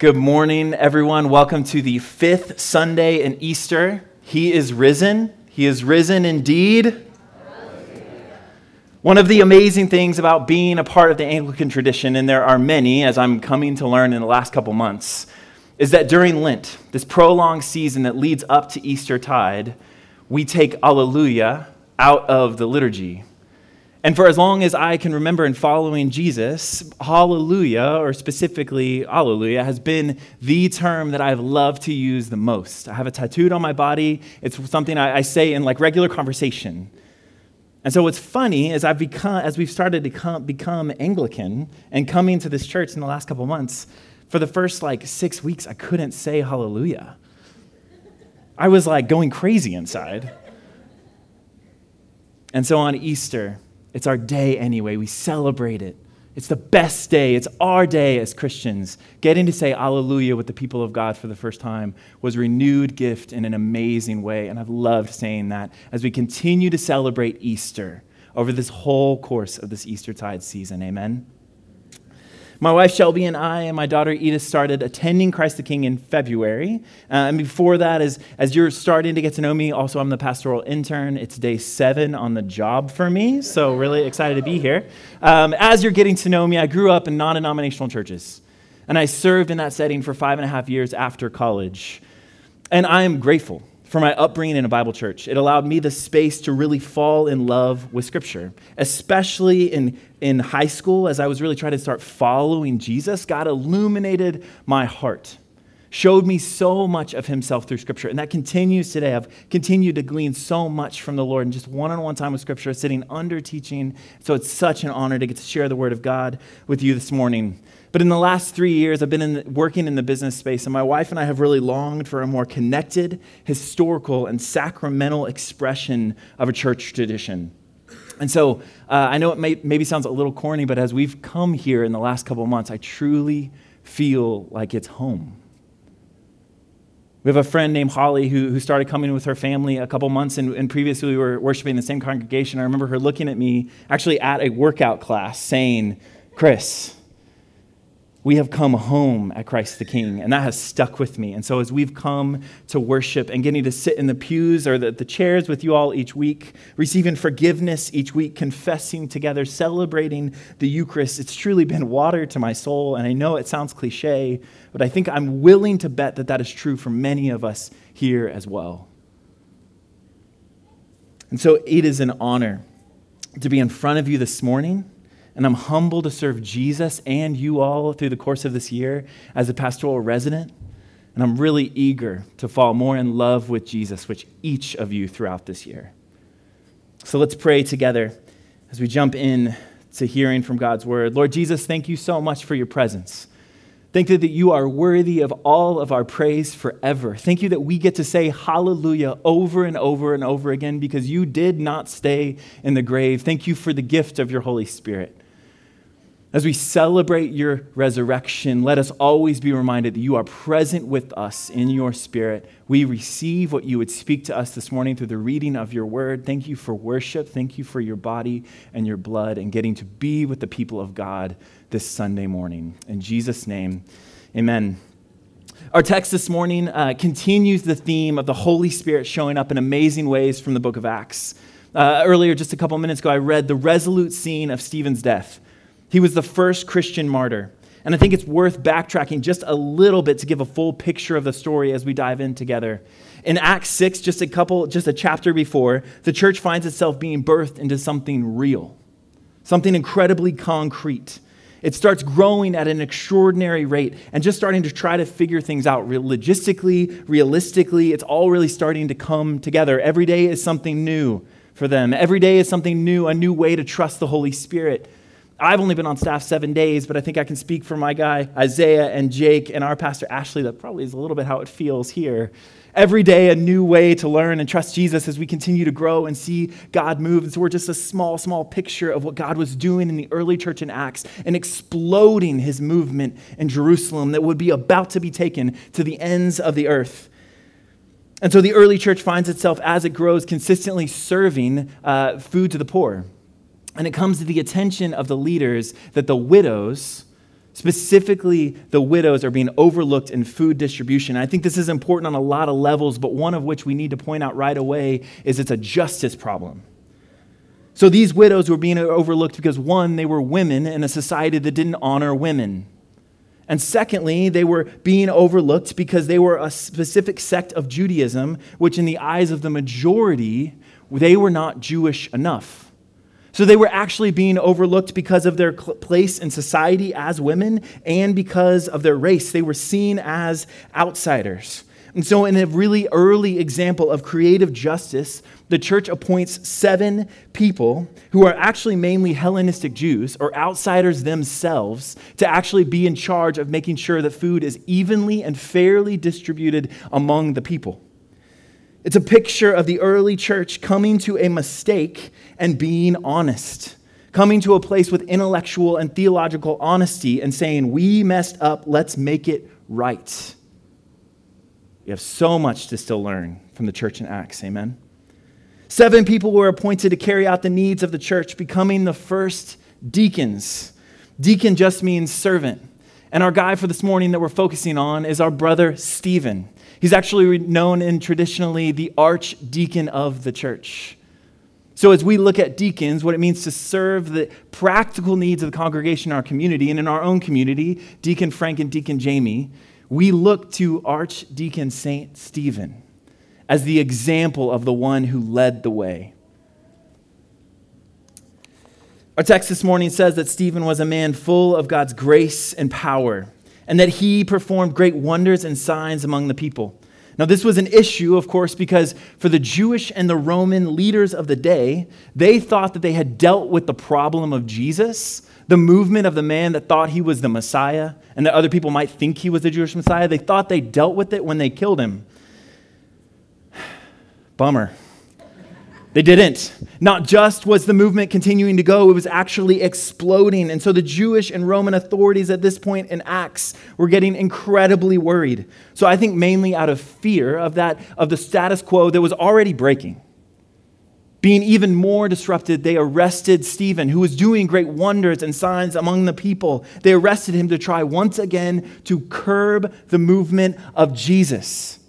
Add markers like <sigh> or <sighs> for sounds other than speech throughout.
Good morning, everyone. Welcome to the fifth Sunday in Easter. He is risen. He is risen indeed. One of the amazing things about being a part of the Anglican tradition, and there are many, as I'm coming to learn in the last couple months, is that during Lent, this prolonged season that leads up to Easter tide, we take Alleluia out of the liturgy. And for as long as I can remember in following Jesus, hallelujah, or specifically hallelujah, has been the term that I've loved to use the most. I have it tattooed on my body. It's something I, I say in like regular conversation. And so what's funny is I've become, as we've started to come, become Anglican and coming to this church in the last couple months, for the first like six weeks, I couldn't say hallelujah. I was like going crazy inside. And so on Easter, it's our day anyway. We celebrate it. It's the best day. It's our day as Christians. Getting to say Alleluia with the people of God for the first time was a renewed gift in an amazing way. And I've loved saying that as we continue to celebrate Easter over this whole course of this Eastertide season. Amen. My wife Shelby and I and my daughter Edith started attending Christ the King in February. Uh, and before that, as, as you're starting to get to know me, also I'm the pastoral intern. It's day seven on the job for me, so really excited to be here. Um, as you're getting to know me, I grew up in non denominational churches, and I served in that setting for five and a half years after college. And I am grateful for my upbringing in a Bible church. It allowed me the space to really fall in love with Scripture, especially in, in high school as I was really trying to start following Jesus. God illuminated my heart, showed me so much of Himself through Scripture. And that continues today. I've continued to glean so much from the Lord in just one on one time with Scripture, sitting under teaching. So it's such an honor to get to share the Word of God with you this morning. But in the last three years, I've been in, working in the business space, and my wife and I have really longed for a more connected, historical, and sacramental expression of a church tradition. And so uh, I know it may, maybe sounds a little corny, but as we've come here in the last couple months, I truly feel like it's home. We have a friend named Holly who, who started coming with her family a couple months, and, and previously we were worshiping in the same congregation. I remember her looking at me, actually at a workout class, saying, Chris, we have come home at Christ the King, and that has stuck with me. And so, as we've come to worship and getting to sit in the pews or the, the chairs with you all each week, receiving forgiveness each week, confessing together, celebrating the Eucharist, it's truly been water to my soul. And I know it sounds cliche, but I think I'm willing to bet that that is true for many of us here as well. And so, it is an honor to be in front of you this morning and I'm humbled to serve Jesus and you all through the course of this year as a pastoral resident. And I'm really eager to fall more in love with Jesus, which each of you throughout this year. So let's pray together as we jump in to hearing from God's word. Lord Jesus, thank you so much for your presence. Thank you that you are worthy of all of our praise forever. Thank you that we get to say hallelujah over and over and over again because you did not stay in the grave. Thank you for the gift of your Holy Spirit. As we celebrate your resurrection, let us always be reminded that you are present with us in your spirit. We receive what you would speak to us this morning through the reading of your word. Thank you for worship. Thank you for your body and your blood and getting to be with the people of God this Sunday morning. In Jesus' name, amen. Our text this morning uh, continues the theme of the Holy Spirit showing up in amazing ways from the book of Acts. Uh, earlier, just a couple minutes ago, I read the resolute scene of Stephen's death. He was the first Christian martyr. And I think it's worth backtracking just a little bit to give a full picture of the story as we dive in together. In Acts 6, just a couple, just a chapter before, the church finds itself being birthed into something real, something incredibly concrete. It starts growing at an extraordinary rate and just starting to try to figure things out logistically, realistically. It's all really starting to come together. Every day is something new for them. Every day is something new, a new way to trust the Holy Spirit I've only been on staff seven days, but I think I can speak for my guy, Isaiah and Jake, and our pastor, Ashley. That probably is a little bit how it feels here. Every day, a new way to learn and trust Jesus as we continue to grow and see God move. And so, we're just a small, small picture of what God was doing in the early church in Acts and exploding his movement in Jerusalem that would be about to be taken to the ends of the earth. And so, the early church finds itself as it grows consistently serving uh, food to the poor. And it comes to the attention of the leaders that the widows, Specifically, the widows are being overlooked in food distribution. I think this is important on a lot of levels, but one of which we need to point out right away is it's a justice problem. So these widows were being overlooked because, one, they were women in a society that didn't honor women. And secondly, they were being overlooked because they were a specific sect of Judaism, which, in the eyes of the majority, they were not Jewish enough. So they were actually being overlooked because of their place in society as women and because of their race. They were seen as outsiders. And so, in a really early example of creative justice, the church appoints seven people who are actually mainly Hellenistic Jews or outsiders themselves to actually be in charge of making sure that food is evenly and fairly distributed among the people. It's a picture of the early church coming to a mistake and being honest, coming to a place with intellectual and theological honesty and saying, We messed up, let's make it right. We have so much to still learn from the church in Acts. Amen. Seven people were appointed to carry out the needs of the church, becoming the first deacons. Deacon just means servant. And our guy for this morning that we're focusing on is our brother Stephen. He's actually known in traditionally the archdeacon of the church. So, as we look at deacons, what it means to serve the practical needs of the congregation in our community, and in our own community, Deacon Frank and Deacon Jamie, we look to Archdeacon St. Stephen as the example of the one who led the way. Our text this morning says that Stephen was a man full of God's grace and power, and that he performed great wonders and signs among the people. Now, this was an issue, of course, because for the Jewish and the Roman leaders of the day, they thought that they had dealt with the problem of Jesus the movement of the man that thought he was the Messiah and that other people might think he was the Jewish Messiah, they thought they dealt with it when they killed him. <sighs> Bummer. They didn't. Not just was the movement continuing to go, it was actually exploding. And so the Jewish and Roman authorities at this point in Acts were getting incredibly worried. So I think mainly out of fear of that of the status quo that was already breaking. Being even more disrupted, they arrested Stephen, who was doing great wonders and signs among the people. They arrested him to try once again to curb the movement of Jesus,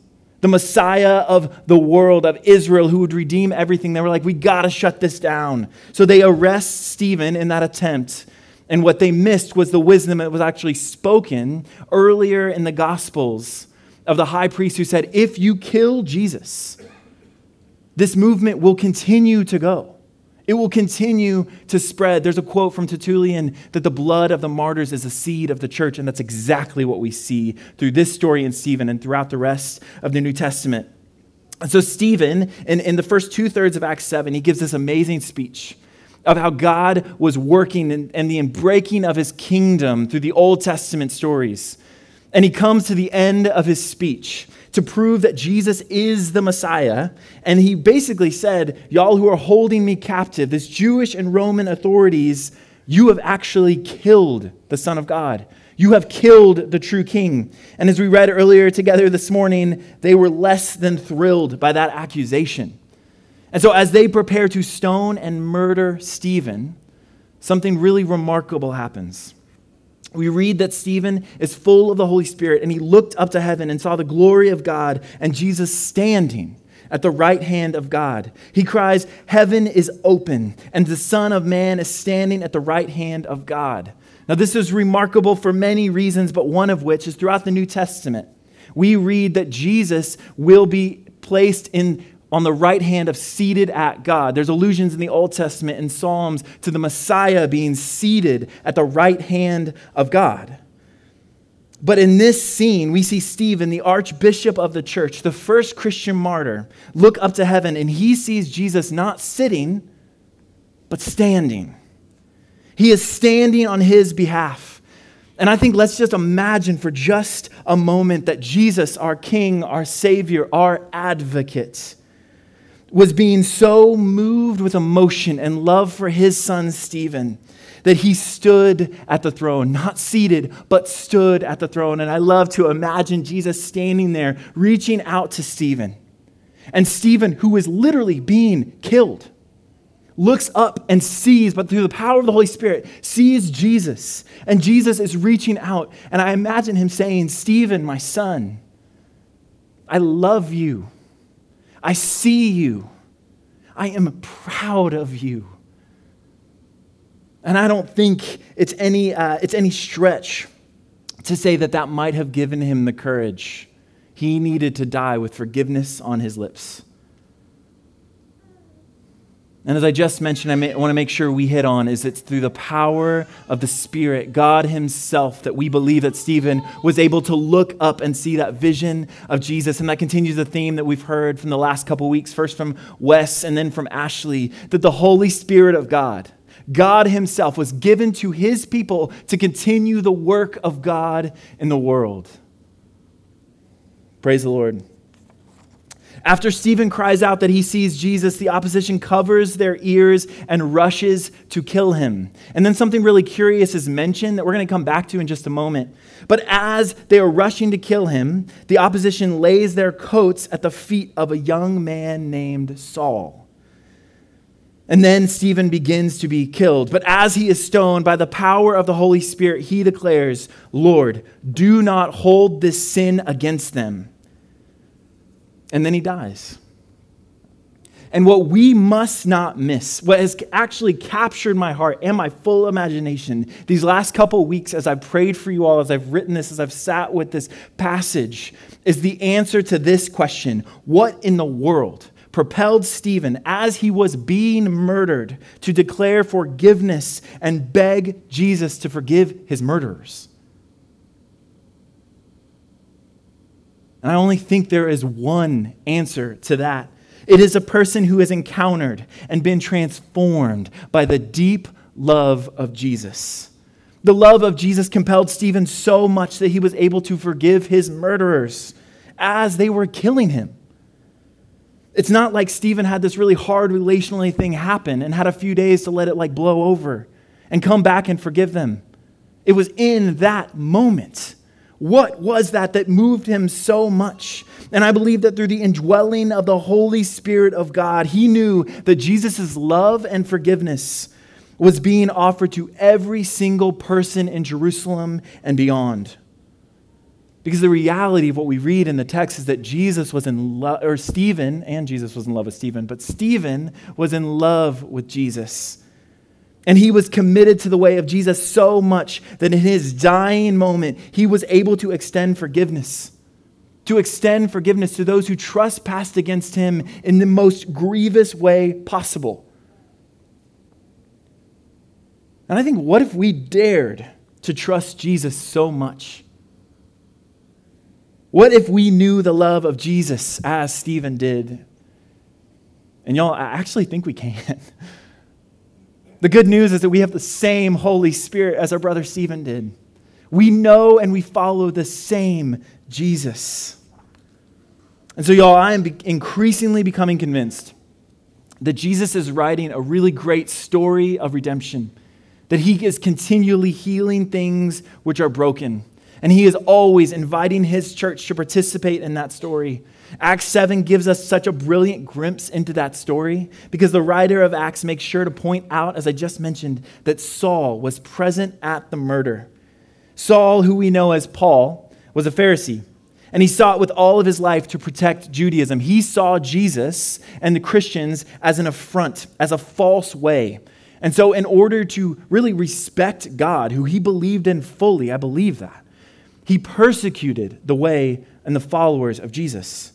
the Messiah of the world, of Israel, who would redeem everything. They were like, we got to shut this down. So they arrest Stephen in that attempt. And what they missed was the wisdom that was actually spoken earlier in the Gospels of the high priest who said, If you kill Jesus, this movement will continue to go. It will continue to spread. There's a quote from Tertullian that the blood of the martyrs is a seed of the church, and that's exactly what we see through this story in Stephen and throughout the rest of the New Testament. And so, Stephen, in, in the first two thirds of Acts 7, he gives this amazing speech of how God was working and, and the breaking of his kingdom through the Old Testament stories. And he comes to the end of his speech to prove that Jesus is the Messiah. And he basically said, Y'all who are holding me captive, this Jewish and Roman authorities, you have actually killed the Son of God. You have killed the true king. And as we read earlier together this morning, they were less than thrilled by that accusation. And so, as they prepare to stone and murder Stephen, something really remarkable happens we read that Stephen is full of the Holy Spirit and he looked up to heaven and saw the glory of God and Jesus standing at the right hand of God. He cries, Heaven is open, and the Son of Man is standing at the right hand of God. Now, this is remarkable for many reasons, but one of which is throughout the New Testament. We read that Jesus will be placed in on the right hand of seated at God. There's allusions in the Old Testament and Psalms to the Messiah being seated at the right hand of God. But in this scene, we see Stephen, the archbishop of the church, the first Christian martyr, look up to heaven and he sees Jesus not sitting, but standing. He is standing on his behalf. And I think let's just imagine for just a moment that Jesus, our King, our Savior, our advocate, was being so moved with emotion and love for his son Stephen that he stood at the throne, not seated, but stood at the throne. And I love to imagine Jesus standing there, reaching out to Stephen. And Stephen, who was literally being killed, looks up and sees, but through the power of the Holy Spirit, sees Jesus. And Jesus is reaching out. And I imagine him saying, Stephen, my son, I love you. I see you. I am proud of you. And I don't think it's any, uh, it's any stretch to say that that might have given him the courage he needed to die with forgiveness on his lips. And as I just mentioned, I, may, want to make sure we hit on is it's through the power of the Spirit, God Himself, that we believe that Stephen was able to look up and see that vision of Jesus. And that continues the theme that we've heard from the last couple weeks, first from Wes and then from Ashley, that the Holy Spirit of God, God Himself, was given to His people to continue the work of God in the world. Praise the Lord. After Stephen cries out that he sees Jesus, the opposition covers their ears and rushes to kill him. And then something really curious is mentioned that we're going to come back to in just a moment. But as they are rushing to kill him, the opposition lays their coats at the feet of a young man named Saul. And then Stephen begins to be killed. But as he is stoned by the power of the Holy Spirit, he declares, Lord, do not hold this sin against them. And then he dies. And what we must not miss, what has actually captured my heart and my full imagination these last couple weeks as I've prayed for you all, as I've written this, as I've sat with this passage, is the answer to this question What in the world propelled Stephen, as he was being murdered, to declare forgiveness and beg Jesus to forgive his murderers? And I only think there is one answer to that. It is a person who has encountered and been transformed by the deep love of Jesus. The love of Jesus compelled Stephen so much that he was able to forgive his murderers as they were killing him. It's not like Stephen had this really hard relationally thing happen and had a few days to let it like blow over and come back and forgive them. It was in that moment what was that that moved him so much? And I believe that through the indwelling of the Holy Spirit of God, he knew that Jesus' love and forgiveness was being offered to every single person in Jerusalem and beyond. Because the reality of what we read in the text is that Jesus was in love, or Stephen, and Jesus was in love with Stephen, but Stephen was in love with Jesus. And he was committed to the way of Jesus so much that in his dying moment, he was able to extend forgiveness. To extend forgiveness to those who trespassed against him in the most grievous way possible. And I think, what if we dared to trust Jesus so much? What if we knew the love of Jesus as Stephen did? And y'all, I actually think we can. <laughs> The good news is that we have the same Holy Spirit as our brother Stephen did. We know and we follow the same Jesus. And so, y'all, I am increasingly becoming convinced that Jesus is writing a really great story of redemption, that he is continually healing things which are broken. And he is always inviting his church to participate in that story. Acts 7 gives us such a brilliant glimpse into that story because the writer of Acts makes sure to point out, as I just mentioned, that Saul was present at the murder. Saul, who we know as Paul, was a Pharisee, and he sought with all of his life to protect Judaism. He saw Jesus and the Christians as an affront, as a false way. And so, in order to really respect God, who he believed in fully, I believe that, he persecuted the way and the followers of Jesus.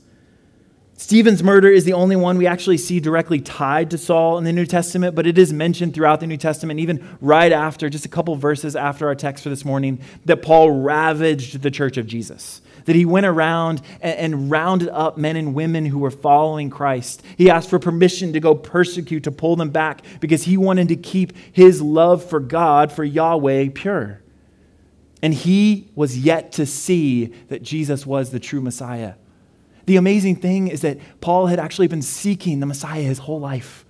Stephen's murder is the only one we actually see directly tied to Saul in the New Testament, but it is mentioned throughout the New Testament, even right after, just a couple verses after our text for this morning, that Paul ravaged the church of Jesus. That he went around and, rounded up men and women who were following Christ. He asked for permission to go persecute, to pull them back, because he wanted to keep his love for God, for Yahweh, pure. And he was yet to see that Jesus was the true Messiah. The amazing thing is that Paul had actually been seeking the Messiah his whole life.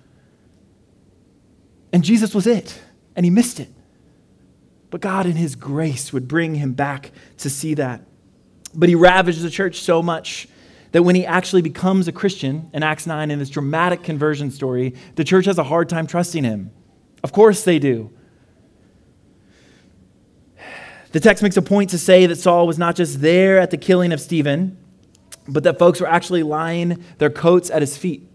And Jesus was it, and he missed it. But God, in his grace, would bring him back to see that. But he ravaged the church so much that when he actually becomes a Christian in Acts 9 in this dramatic conversion story, the church has a hard time trusting him. Of course they do. The text makes a point to say that Saul was not just there at the killing of Stephen, but that folks were actually lying their coats at his feet,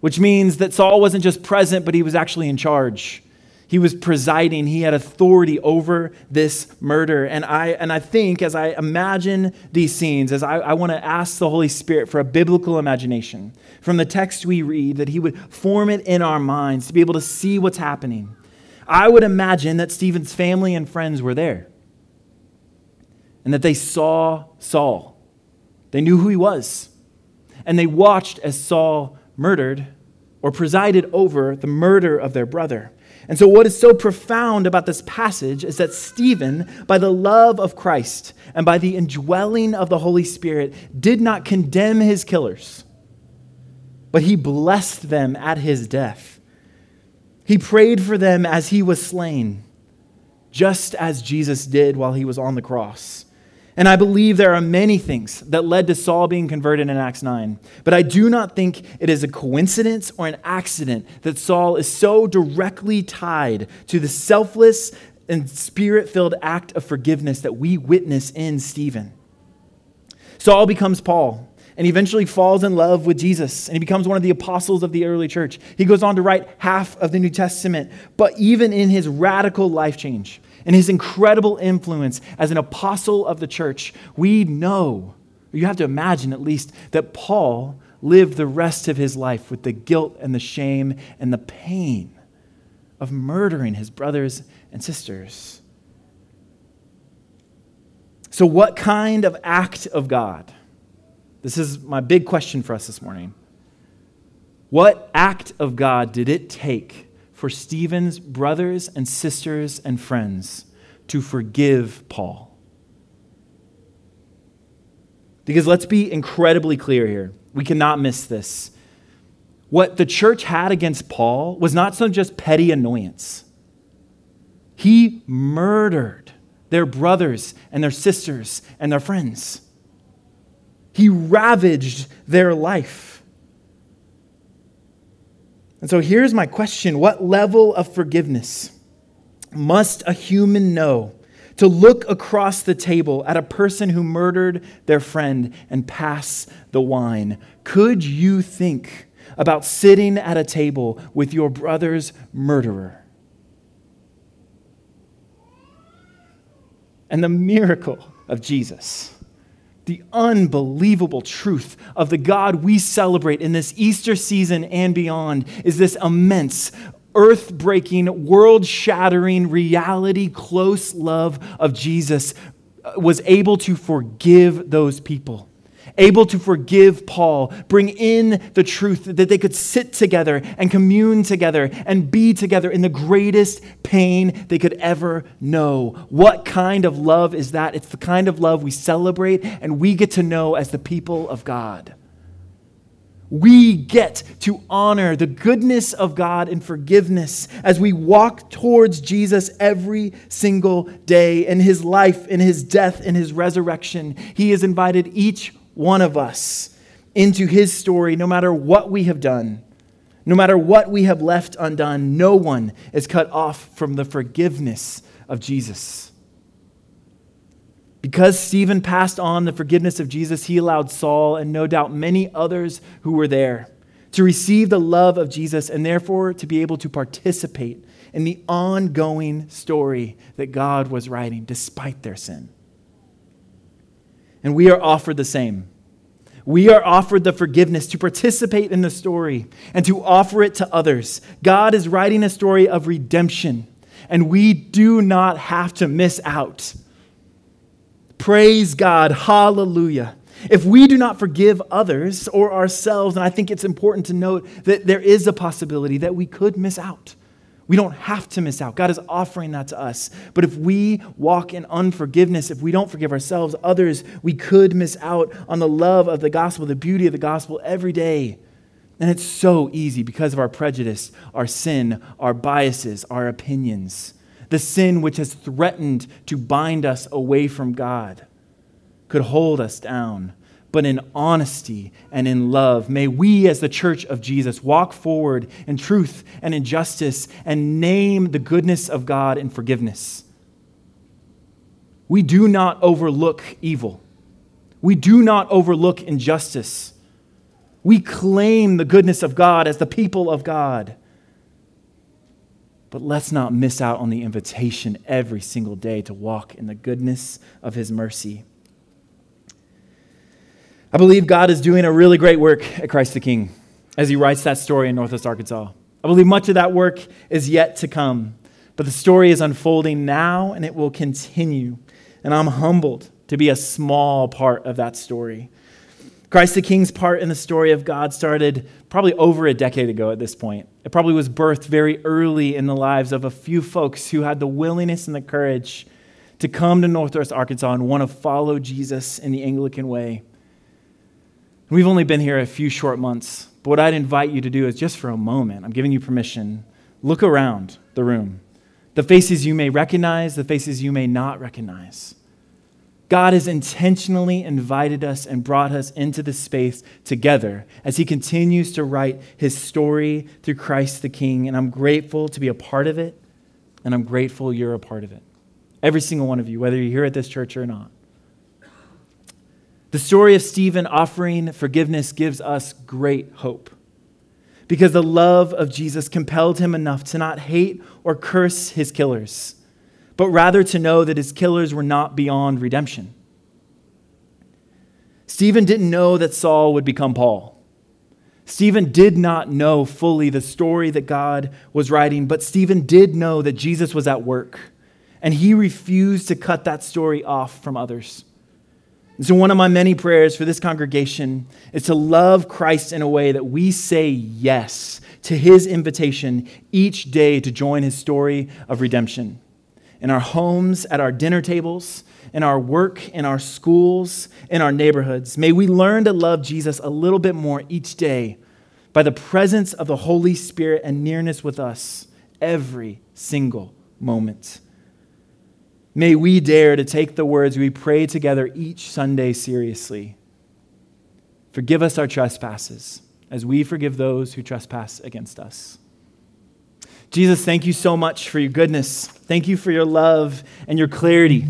which means that Saul wasn't just present, but he was actually in charge. He was presiding, he had authority over this murder. And I, and I think as I imagine these scenes, as I, I want to ask the Holy Spirit for a biblical imagination from the text we read, that he would form it in our minds to be able to see what's happening. I would imagine that Stephen's family and friends were there and that they saw Saul. They knew who he was. And they watched as Saul murdered or presided over the murder of their brother. And so, what is so profound about this passage is that Stephen, by the love of Christ and by the indwelling of the Holy Spirit, did not condemn his killers, but he blessed them at his death. He prayed for them as he was slain, just as Jesus did while he was on the cross. And I believe there are many things that led to Saul being converted in Acts 9. But I do not think it is a coincidence or an accident that Saul is so directly tied to the selfless and spirit filled act of forgiveness that we witness in Stephen. Saul becomes Paul and eventually falls in love with Jesus and he becomes one of the apostles of the early church. He goes on to write half of the New Testament, but even in his radical life change, and his incredible influence as an apostle of the church, we know, you have to imagine at least, that Paul lived the rest of his life with the guilt and the shame and the pain of murdering his brothers and sisters. So, what kind of act of God? This is my big question for us this morning. What act of God did it take for Stephen's brothers and sisters and friends to forgive Paul. Because let's be incredibly clear here. We cannot miss this. What the church had against Paul was not some just petty annoyance. He murdered their brothers and their sisters and their friends. He ravaged their life. And so here's my question What level of forgiveness must a human know to look across the table at a person who murdered their friend and pass the wine? Could you think about sitting at a table with your brother's murderer? And the miracle of Jesus the unbelievable truth of the God we celebrate in this Easter season and beyond is this immense, earth breaking, world shattering reality, close love of Jesus uh, was able to forgive those people able to forgive Paul, bring in the truth that they could sit together and commune together and be together in the greatest pain they could ever know. What kind of love is that? It's the kind of love we celebrate and we get to know as the people of God. We get to honor the goodness of God and forgiveness as we walk towards Jesus every single day in his life, in his death, in his resurrection. He has invited each one of us into his story, no matter what we have done, no matter what we have left undone. No one is cut off from the forgiveness of Jesus. Because Stephen passed on the forgiveness of Jesus, he allowed Saul and no doubt many others who were there to receive the love of Jesus and therefore to be able to participate in the ongoing story that God was writing despite their sin. And we are offered the same. We are offered the forgiveness to participate in the story and to offer it to others. God is writing a story of redemption, and we do not have to miss out. Praise God. Hallelujah. If we do not forgive others or ourselves, and I think it's important to note that there is a possibility that we could miss out. We don't have to miss out. God is offering that to us. But if we walk in unforgiveness, if we don't forgive ourselves, others, we could miss out on the love of the gospel, the beauty of the gospel every day. And it's so easy because of our prejudice, our sin, our biases, our opinions. The sin which has threatened to bind us away from God could hold us down. But in honesty and in love. May we, as the church of Jesus, walk forward in truth and in justice and name the goodness of God in forgiveness. We do not overlook evil, we do not overlook injustice. We claim the goodness of God as the people of God. But let's not miss out on the invitation every single day to walk in the goodness of His mercy. I believe God is doing a really great work at Christ the King as He writes that story in Northwest Arkansas. I believe much of that work is yet to come, but the story is unfolding now and it will continue. And I'm humbled to be a small part of that story. Christ the King's part in the story of God started probably over a decade ago at this point. It probably was birthed very early in the lives of a few folks who had the willingness and the courage to come to Northwest Arkansas and want to follow Jesus in the Anglican way. We've only been here a few short months, but what I'd invite you to do is just for a moment, I'm giving you permission, look around the room. The faces you may recognize, the faces you may not recognize. God has intentionally invited us and brought us into this space together as He continues to write His story through Christ the King. And I'm grateful to be a part of it, and I'm grateful you're a part of it. Every single one of you, whether you're here at this church or not. The story of Stephen offering forgiveness gives us great hope because the love of Jesus compelled him enough to not hate or curse his killers but rather to know that his killers were not beyond redemption. Stephen didn't know that Saul would become Paul. Stephen did not know fully the story that God was writing, but Stephen did know that Jesus was at work, and he refused to cut that story off from others. And so, one of my many prayers for this congregation is to love Christ in a way that we say yes to his invitation each day to join his story of redemption in our homes, at our dinner tables, in our work, in our schools, in our neighborhoods. May we learn to love Jesus a little bit more each day by the presence of the Holy Spirit and nearness with us every single moment. May we dare to take the words we pray together each Sunday seriously. Forgive us our trespasses as we forgive those who trespass against us. Jesus, thank you so much for your goodness. Thank you for your love and your clarity.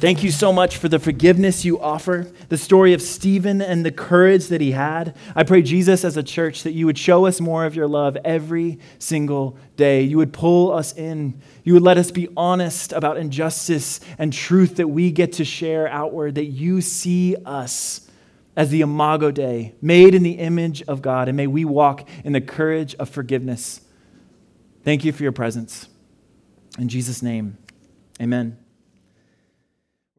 Thank you so much for the forgiveness you offer, the story of Stephen and the courage that he had. I pray, Jesus, as a church, that you would show us more of your love every single day. You would pull us in. You would let us be honest about injustice and truth that we get to share outward, that you see us as the Imago Dei, made in the image of God, and may we walk in the courage of forgiveness Thank you for your presence. In Jesus' name, amen.